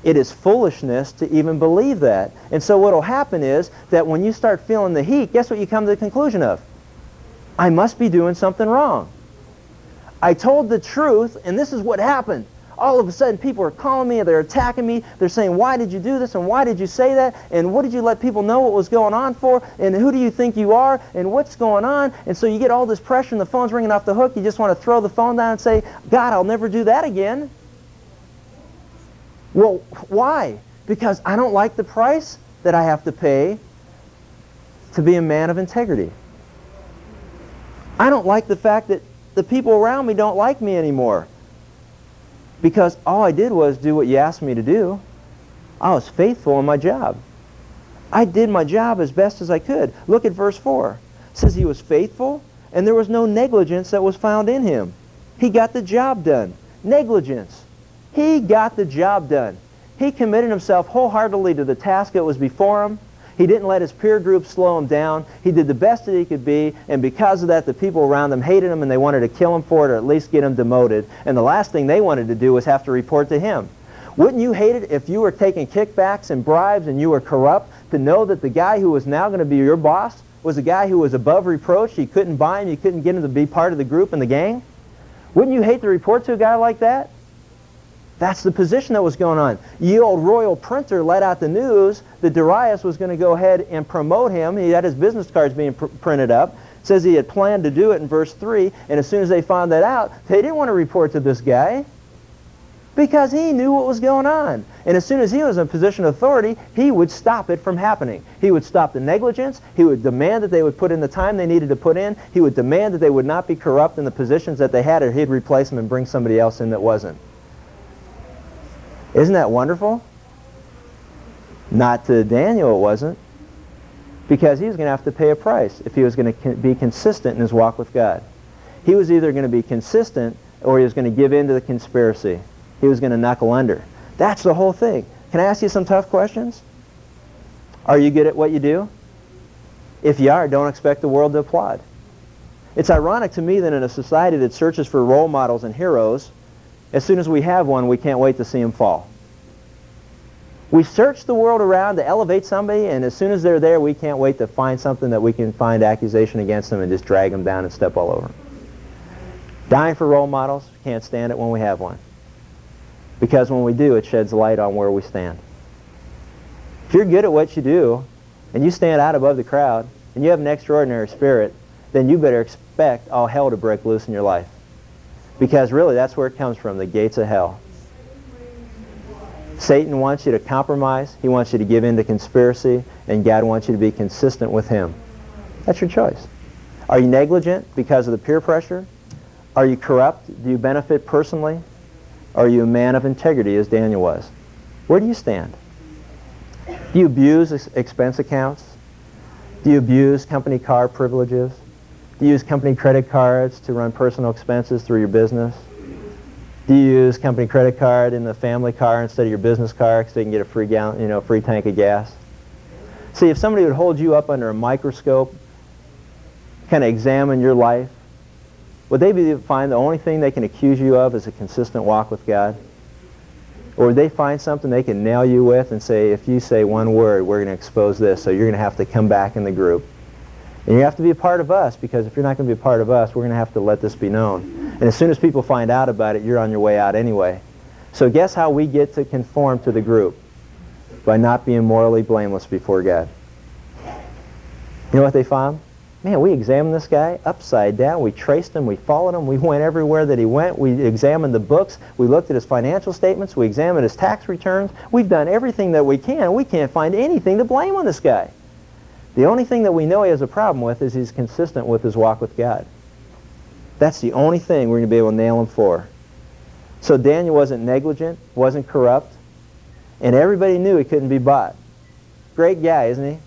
Speaker 1: It is foolishness to even believe that. And so what will happen is that when you start feeling the heat, guess what you come to the conclusion of? I must be doing something wrong. I told the truth, and this is what happened all of a sudden people are calling me, and they're attacking me, they're saying, why did you do this, and why did you say that, and what did you let people know what was going on for, and who do you think you are, and what's going on, and so you get all this pressure, and the phone's ringing off the hook, you just want to throw the phone down and say, God, I'll never do that again. Well, why? Because I don't like the price that I have to pay to be a man of integrity. I don't like the fact that the people around me don't like me anymore. Because all I did was do what you asked me to do. I was faithful in my job. I did my job as best as I could. Look at verse 4. It says he was faithful, and there was no negligence that was found in him. He got the job done. Negligence. He got the job done. He committed himself wholeheartedly to the task that was before him. He didn't let his peer group slow him down. He did the best that he could be, and because of that, the people around him hated him and they wanted to kill him for it or at least get him demoted. And the last thing they wanted to do was have to report to him. Wouldn't you hate it if you were taking kickbacks and bribes and you were corrupt to know that the guy who was now going to be your boss was a guy who was above reproach? You couldn't buy him, you couldn't get him to be part of the group and the gang? Wouldn't you hate to report to a guy like that? That's the position that was going on. Ye old royal printer let out the news that Darius was going to go ahead and promote him. He had his business cards being pr printed up. It says he had planned to do it in verse 3, and as soon as they found that out, they didn't want to report to this guy because he knew what was going on. And as soon as he was in a position of authority, he would stop it from happening. He would stop the negligence. He would demand that they would put in the time they needed to put in. He would demand that they would not be corrupt in the positions that they had, or he'd replace them and bring somebody else in that wasn't. Isn't that wonderful? Not to Daniel it wasn't, because he was going to have to pay a price if he was going to be consistent in his walk with God. He was either going to be consistent or he was going to give in to the conspiracy he was going to knuckle under. That's the whole thing. Can I ask you some tough questions? Are you good at what you do? If you are, don't expect the world to applaud. It's ironic to me that in a society that searches for role models and heroes, as soon as we have one, we can't wait to see him fall. We search the world around to elevate somebody, and as soon as they're there, we can't wait to find something that we can find accusation against them and just drag them down and step all over them. Dying for role models, can't stand it when we have one. Because when we do, it sheds light on where we stand. If you're good at what you do, and you stand out above the crowd, and you have an extraordinary spirit, then you better expect all hell to break loose in your life. Because really, that's where it comes from, the gates of hell. Satan wants you to compromise. He wants you to give in to conspiracy. And God wants you to be consistent with him. That's your choice. Are you negligent because of the peer pressure? Are you corrupt? Do you benefit personally? Are you a man of integrity as Daniel was? Where do you stand? Do you abuse expense accounts? Do you abuse company car privileges? Do you use company credit cards to run personal expenses through your business? Do you use company credit card in the family car instead of your business car so you can get a free gallon, you know, free tank of gas? See, if somebody would hold you up under a microscope, kind of examine your life, would they be find the only thing they can accuse you of is a consistent walk with God? Or would they find something they can nail you with and say, if you say one word, we're going to expose this, so you're going to have to come back in the group. And you have to be a part of us, because if you're not going to be a part of us, we're going to have to let this be known. And as soon as people find out about it, you're on your way out anyway. So guess how we get to conform to the group? By not being morally blameless before God. You know what they found? Man, we examined this guy upside down. We traced him. We followed him. We went everywhere that he went. We examined the books. We looked at his financial statements. We examined his tax returns. We've done everything that we can. We can't find anything to blame on this guy. The only thing that we know he has a problem with is he's consistent with his walk with God. That's the only thing we're going to be able to nail him for. So Daniel wasn't negligent, wasn't corrupt, and everybody knew he couldn't be bought. Great guy, isn't he?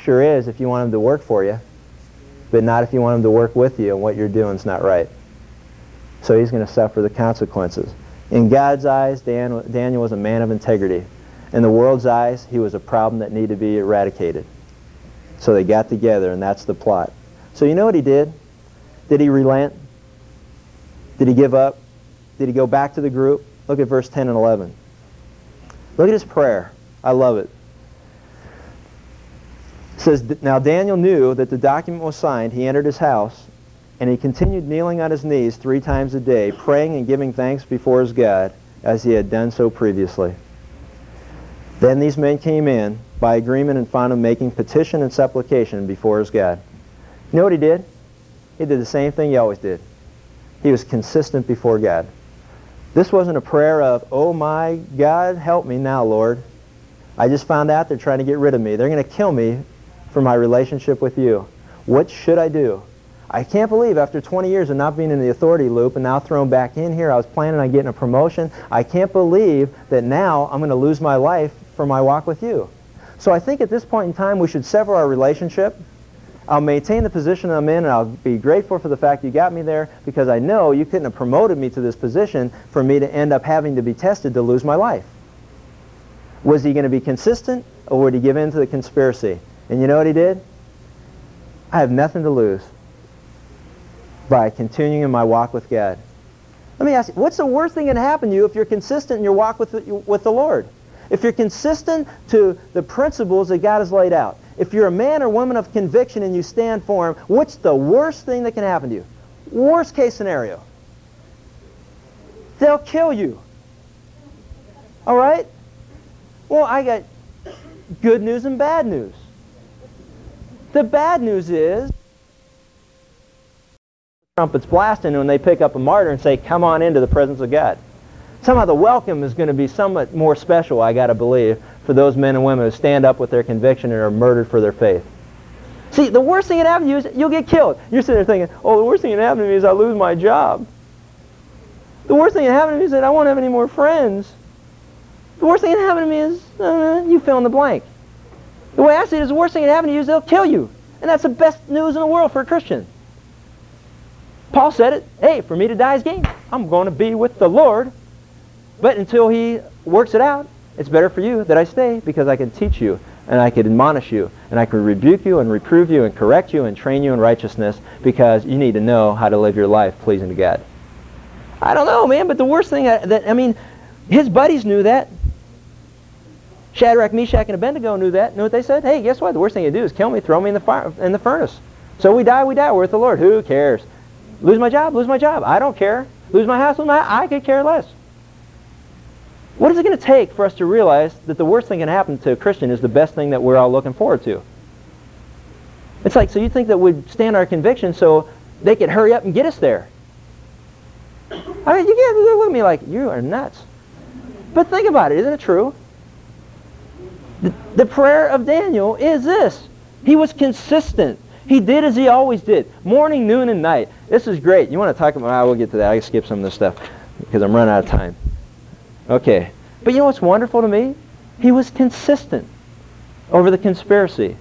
Speaker 1: Sure is if you want him to work for you, but not if you want him to work with you and what you're doing is not right. So he's going to suffer the consequences. In God's eyes, Dan, Daniel was a man of integrity. In the world's eyes, he was a problem that needed to be eradicated. So they got together, and that's the plot. So you know what he did? Did he relent? Did he give up? Did he go back to the group? Look at verse 10 and 11. Look at his prayer. I love it. It says, Now Daniel knew that the document was signed. He entered his house, and he continued kneeling on his knees three times a day, praying and giving thanks before his God, as he had done so previously. Then these men came in by agreement and found him making petition and supplication before his God. You know what he did? He did the same thing he always did. He was consistent before God. This wasn't a prayer of, oh my God, help me now, Lord. I just found out they're trying to get rid of me. They're going to kill me for my relationship with you. What should I do? I can't believe after 20 years of not being in the authority loop and now thrown back in here, I was planning on getting a promotion. I can't believe that now I'm going to lose my life for my walk with you. So I think at this point in time, we should sever our relationship. I'll maintain the position I'm in, and I'll be grateful for the fact you got me there because I know you couldn't have promoted me to this position for me to end up having to be tested to lose my life. Was he going to be consistent or would he give in to the conspiracy? And you know what he did? I have nothing to lose by continuing in my walk with God. Let me ask you, what's the worst thing that can happen to you if you're consistent in your walk with the, with the Lord? If you're consistent to the principles that God has laid out, if you're a man or woman of conviction and you stand for Him, what's the worst thing that can happen to you? Worst case scenario. They'll kill you. All right? Well, I got good news and bad news. The bad news is trumpets blasting when they pick up a martyr and say, come on into the presence of God. Somehow the welcome is going to be somewhat more special, I got to believe, for those men and women who stand up with their conviction and are murdered for their faith. See, the worst thing that happen to you is you'll get killed. You're sitting there thinking, oh, the worst thing that happen to me is I lose my job. The worst thing that happen to me is that I won't have any more friends. The worst thing that happen to me is uh, you fill in the blank. The way I see it is the worst thing that happen to you is they'll kill you. And that's the best news in the world for a Christian. Paul said it, hey, for me to die is gain. I'm going to be with the Lord. But until he works it out, it's better for you that I stay because I can teach you and I can admonish you and I can rebuke you and reprove you and correct you and train you in righteousness because you need to know how to live your life pleasing to God. I don't know, man, but the worst thing that, that I mean, his buddies knew that. Shadrach, Meshach, and Abednego knew that. Know what they said? Hey, guess what? The worst thing you do is kill me, throw me in the fire, in the furnace. So we die, we die. We're with the Lord. Who cares? Lose my job, lose my job. I don't care. Lose my house, lose my house. I could care less. What is it going to take for us to realize that the worst thing that can happen to a Christian is the best thing that we're all looking forward to? It's like, so you think that we'd stand our conviction so they could hurry up and get us there. I mean, you can't look at me like, you are nuts. But think about it. Isn't it true? The, the prayer of Daniel is this. He was consistent. He did as he always did, morning, noon, and night. This is great. You want to talk about, I will get to that. I skip some of this stuff because I'm running out of time. Okay. But you know what's wonderful to me? He was consistent over the conspiracy.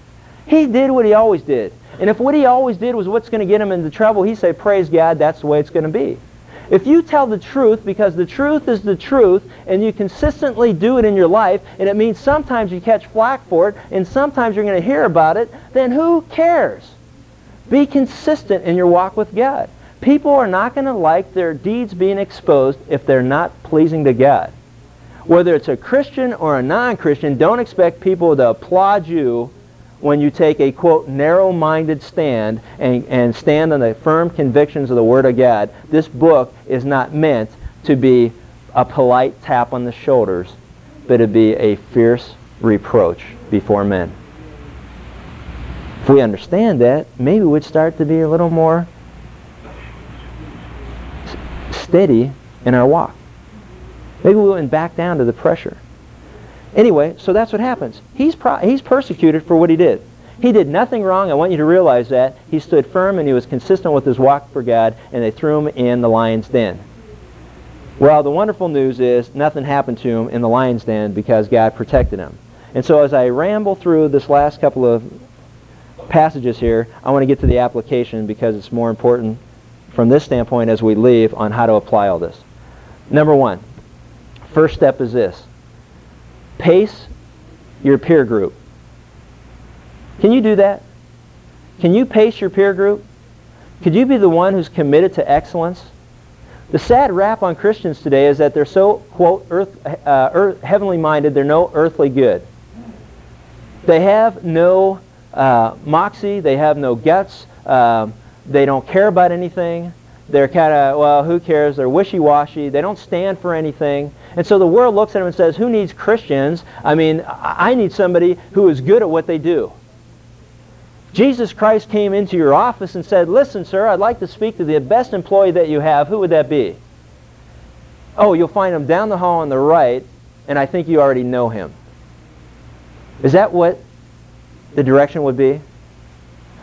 Speaker 1: He did what he always did. And if what he always did was what's going to get him into trouble, he say, praise God, that's the way it's going to be. If you tell the truth because the truth is the truth and you consistently do it in your life and it means sometimes you catch flack for it and sometimes you're going to hear about it, then who cares? Be consistent in your walk with God. People are not going to like their deeds being exposed if they're not pleasing to God. Whether it's a Christian or a non-Christian, don't expect people to applaud you when you take a, quote, narrow-minded stand and, and stand on the firm convictions of the Word of God. This book is not meant to be a polite tap on the shoulders, but to be a fierce reproach before men. If we understand that, maybe we'd start to be a little more steady in our walk. Maybe we wouldn't back down to the pressure. Anyway, so that's what happens. He's, he's persecuted for what he did. He did nothing wrong. I want you to realize that. He stood firm and he was consistent with his walk for God, and they threw him in the lion's den. Well, the wonderful news is nothing happened to him in the lion's den because God protected him. And so as I ramble through this last couple of passages here, I want to get to the application because it's more important from this standpoint as we leave on how to apply all this. Number one, first step is this. Pace your peer group. Can you do that? Can you pace your peer group? Could you be the one who's committed to excellence? The sad rap on Christians today is that they're so, quote, earth, uh, earth, heavenly minded, they're no earthly good. They have no uh, moxie. They have no guts. Um, they don't care about anything. They're kind of, well, who cares? They're wishy-washy. They don't stand for anything. And so the world looks at him and says, who needs Christians? I mean, I need somebody who is good at what they do. Jesus Christ came into your office and said, listen, sir, I'd like to speak to the best employee that you have. Who would that be? Oh, you'll find him down the hall on the right, and I think you already know him. Is that what the direction would be?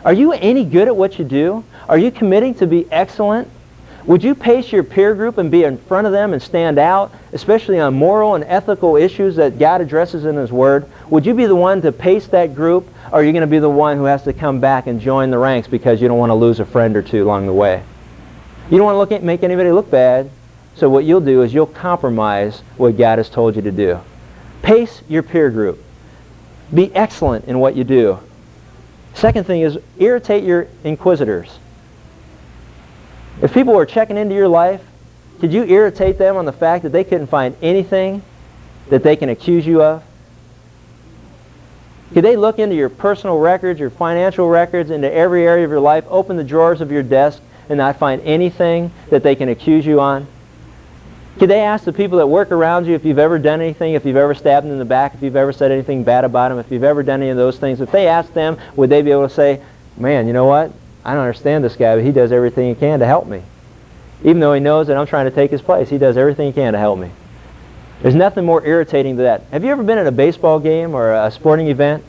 Speaker 1: Are you any good at what you do? Are you committing to be excellent? Would you pace your peer group and be in front of them and stand out, especially on moral and ethical issues that God addresses in His Word? Would you be the one to pace that group, or are you going to be the one who has to come back and join the ranks because you don't want to lose a friend or two along the way? You don't want to look at, make anybody look bad, so what you'll do is you'll compromise what God has told you to do. Pace your peer group. Be excellent in what you do. Second thing is irritate your inquisitors. If people were checking into your life, could you irritate them on the fact that they couldn't find anything that they can accuse you of? Could they look into your personal records, your financial records, into every area of your life, open the drawers of your desk, and not find anything that they can accuse you on? Could they ask the people that work around you if you've ever done anything, if you've ever stabbed them in the back, if you've ever said anything bad about them, if you've ever done any of those things? If they asked them, would they be able to say, man, you know what? I don't understand this guy, but he does everything he can to help me. Even though he knows that I'm trying to take his place, he does everything he can to help me. There's nothing more irritating than that. Have you ever been at a baseball game or a sporting event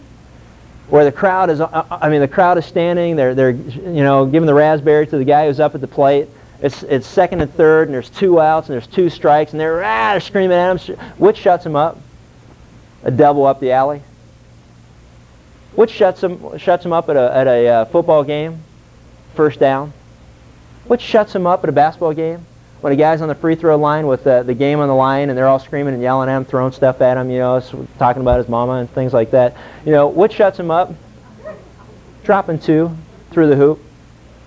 Speaker 1: where the crowd is, uh, uh, I mean, the crowd is standing, they're, they're, you know, giving the raspberry to the guy who's up at the plate, it's, it's second and third, and there's two outs, and there's two strikes, and they're, ah, they're screaming at him. Which shuts him up? A double up the alley. Which shuts him, shuts him up at a, at a uh, football game? First down. Which shuts him up at a basketball game? When a guy's on the free throw line with uh, the game on the line, and they're all screaming and yelling at him, throwing stuff at him, you know, talking about his mama and things like that. You know, which shuts him up? Dropping two through the hoop.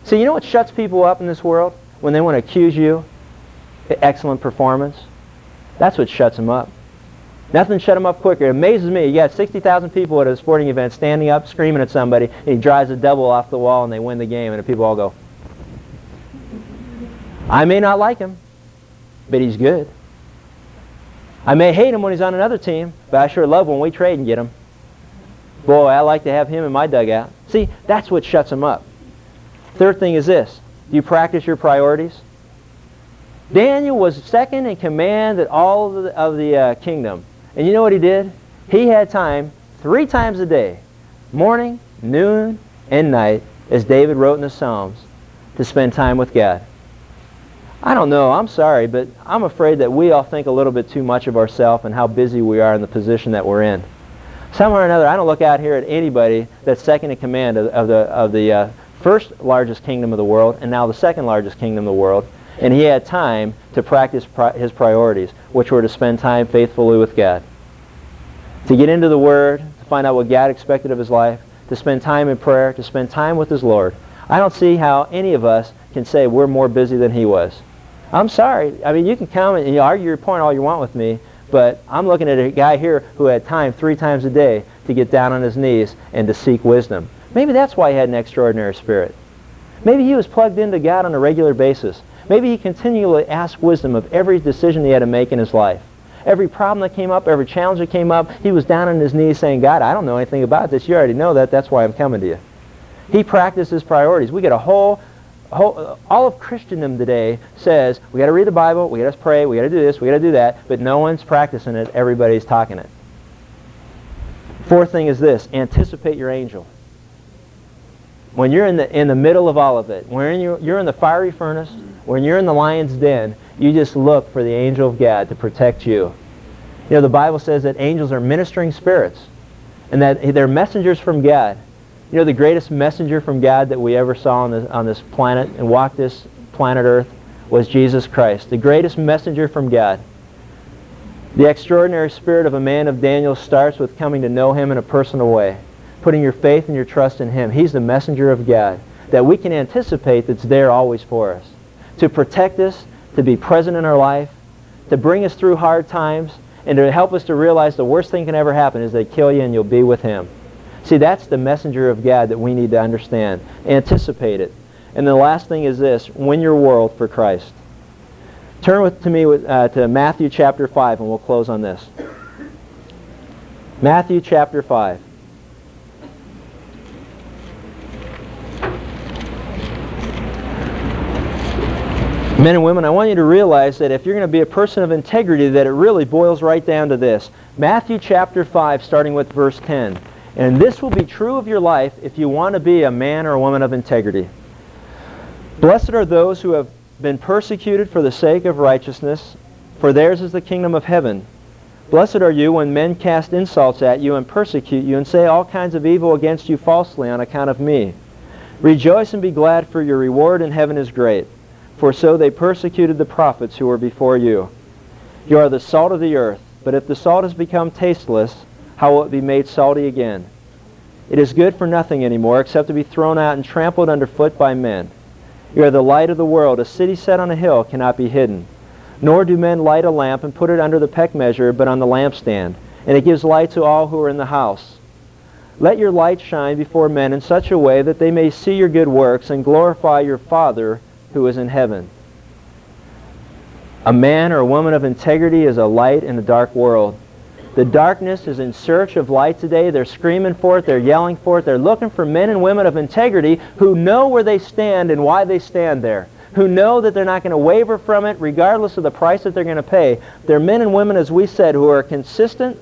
Speaker 1: See, you know what shuts people up in this world? when they want to accuse you, excellent performance, that's what shuts them up. Nothing shut him up quicker. It amazes me. You got 60,000 people at a sporting event standing up, screaming at somebody, and he drives a double off the wall, and they win the game, and the people all go. I may not like him, but he's good. I may hate him when he's on another team, but I sure love when we trade and get him. Boy, I like to have him in my dugout. See, that's what shuts him up. Third thing is this. Do you practice your priorities? Daniel was second in command at all of the, of the uh, kingdom. And you know what he did? He had time three times a day, morning, noon, and night, as David wrote in the Psalms, to spend time with God. I don't know, I'm sorry, but I'm afraid that we all think a little bit too much of ourselves and how busy we are in the position that we're in. Somehow or another, I don't look out here at anybody that's second in command of, of the, of the uh, first largest kingdom of the world and now the second largest kingdom of the world. And he had time to practice pri his priorities, which were to spend time faithfully with God, to get into the Word, to find out what God expected of his life, to spend time in prayer, to spend time with his Lord. I don't see how any of us can say we're more busy than he was. I'm sorry. I mean, you can come and you argue your point all you want with me, but I'm looking at a guy here who had time three times a day to get down on his knees and to seek wisdom. Maybe that's why he had an extraordinary spirit. Maybe he was plugged into God on a regular basis. Maybe he continually asked wisdom of every decision he had to make in his life. Every problem that came up, every challenge that came up, he was down on his knees saying, God, I don't know anything about this. You already know that. That's why I'm coming to you. He practiced his priorities. We get a whole, whole uh, all of Christendom today says, we got to read the Bible, we got to pray, we got to do this, we got to do that, but no one's practicing it. Everybody's talking it. Fourth thing is this, anticipate your angel when you're in the, in the middle of all of it, when you're, you're in the fiery furnace, when you're in the lion's den, you just look for the angel of God to protect you. You know, the Bible says that angels are ministering spirits and that they're messengers from God. You know, the greatest messenger from God that we ever saw on this, on this planet and walked this planet Earth was Jesus Christ, the greatest messenger from God. The extraordinary spirit of a man of Daniel starts with coming to know him in a personal way putting your faith and your trust in Him. He's the messenger of God that we can anticipate that's there always for us. To protect us, to be present in our life, to bring us through hard times, and to help us to realize the worst thing can ever happen is they kill you and you'll be with Him. See, that's the messenger of God that we need to understand. Anticipate it. And the last thing is this, win your world for Christ. Turn with, to me uh, to Matthew chapter 5 and we'll close on this. Matthew chapter 5. Men and women, I want you to realize that if you're going to be a person of integrity, that it really boils right down to this. Matthew chapter 5, starting with verse 10. And this will be true of your life if you want to be a man or a woman of integrity. Blessed are those who have been persecuted for the sake of righteousness, for theirs is the kingdom of heaven. Blessed are you when men cast insults at you and persecute you and say all kinds of evil against you falsely on account of me. Rejoice and be glad, for your reward in heaven is great for so they persecuted the prophets who were before you. You are the salt of the earth, but if the salt has become tasteless, how will it be made salty again? It is good for nothing anymore except to be thrown out and trampled underfoot by men. You are the light of the world. A city set on a hill cannot be hidden. Nor do men light a lamp and put it under the peck measure, but on the lampstand, and it gives light to all who are in the house. Let your light shine before men in such a way that they may see your good works and glorify your Father who is in heaven. A man or a woman of integrity is a light in a dark world. The darkness is in search of light today. They're screaming for it. They're yelling for it. They're looking for men and women of integrity who know where they stand and why they stand there, who know that they're not going to waver from it regardless of the price that they're going to pay. They're men and women, as we said, who are consistent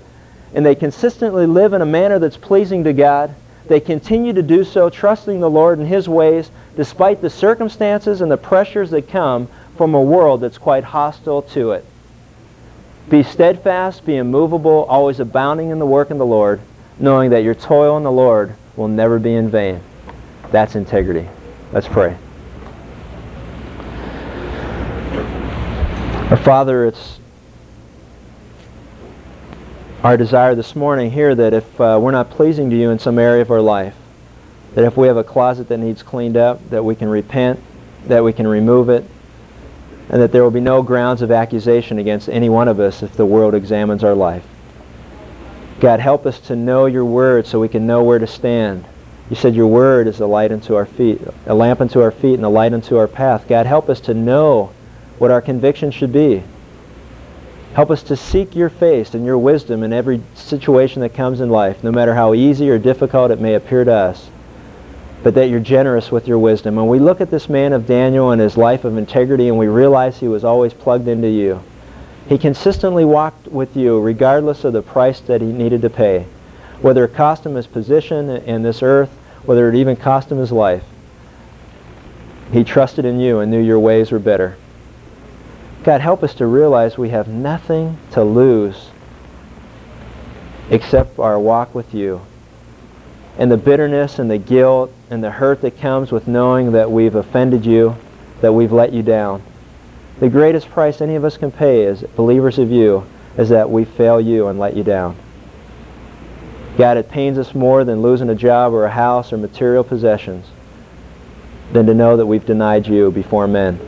Speaker 1: and they consistently live in a manner that's pleasing to God. They continue to do so, trusting the Lord and His ways, despite the circumstances and the pressures that come from a world that's quite hostile to it. Be steadfast, be immovable, always abounding in the work of the Lord, knowing that your toil in the Lord will never be in vain. That's integrity. Let's pray. Our Father, it's our desire this morning here that if uh, we're not pleasing to you in some area of our life, that if we have a closet that needs cleaned up, that we can repent, that we can remove it, and that there will be no grounds of accusation against any one of us if the world examines our life. God, help us to know your word so we can know where to stand. You said your word is a light unto our feet, a lamp unto our feet and a light unto our path. God, help us to know what our conviction should be. Help us to seek your face and your wisdom in every situation that comes in life, no matter how easy or difficult it may appear to us but that you're generous with your wisdom. And we look at this man of Daniel and his life of integrity and we realize he was always plugged into you. He consistently walked with you regardless of the price that he needed to pay, whether it cost him his position in this earth, whether it even cost him his life. He trusted in you and knew your ways were better. God, help us to realize we have nothing to lose except our walk with you and the bitterness and the guilt and the hurt that comes with knowing that we've offended you, that we've let you down. The greatest price any of us can pay as believers of you is that we fail you and let you down. God, it pains us more than losing a job or a house or material possessions than to know that we've denied you before men.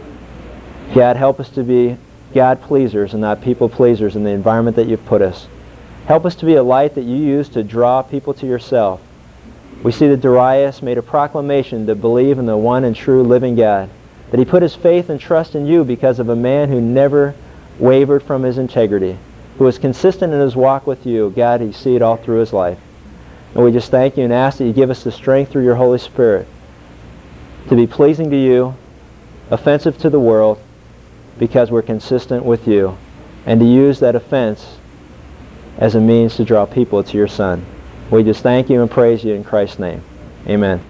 Speaker 1: God, help us to be God pleasers and not people pleasers in the environment that you've put us. Help us to be a light that you use to draw people to yourself we see that Darius made a proclamation to believe in the one and true living God, that he put his faith and trust in you because of a man who never wavered from his integrity, who was consistent in his walk with you. God, you see it all through his life. And we just thank you and ask that you give us the strength through your Holy Spirit to be pleasing to you, offensive to the world, because we're consistent with you, and to use that offense as a means to draw people to your Son. We just thank you and praise you in Christ's name. Amen.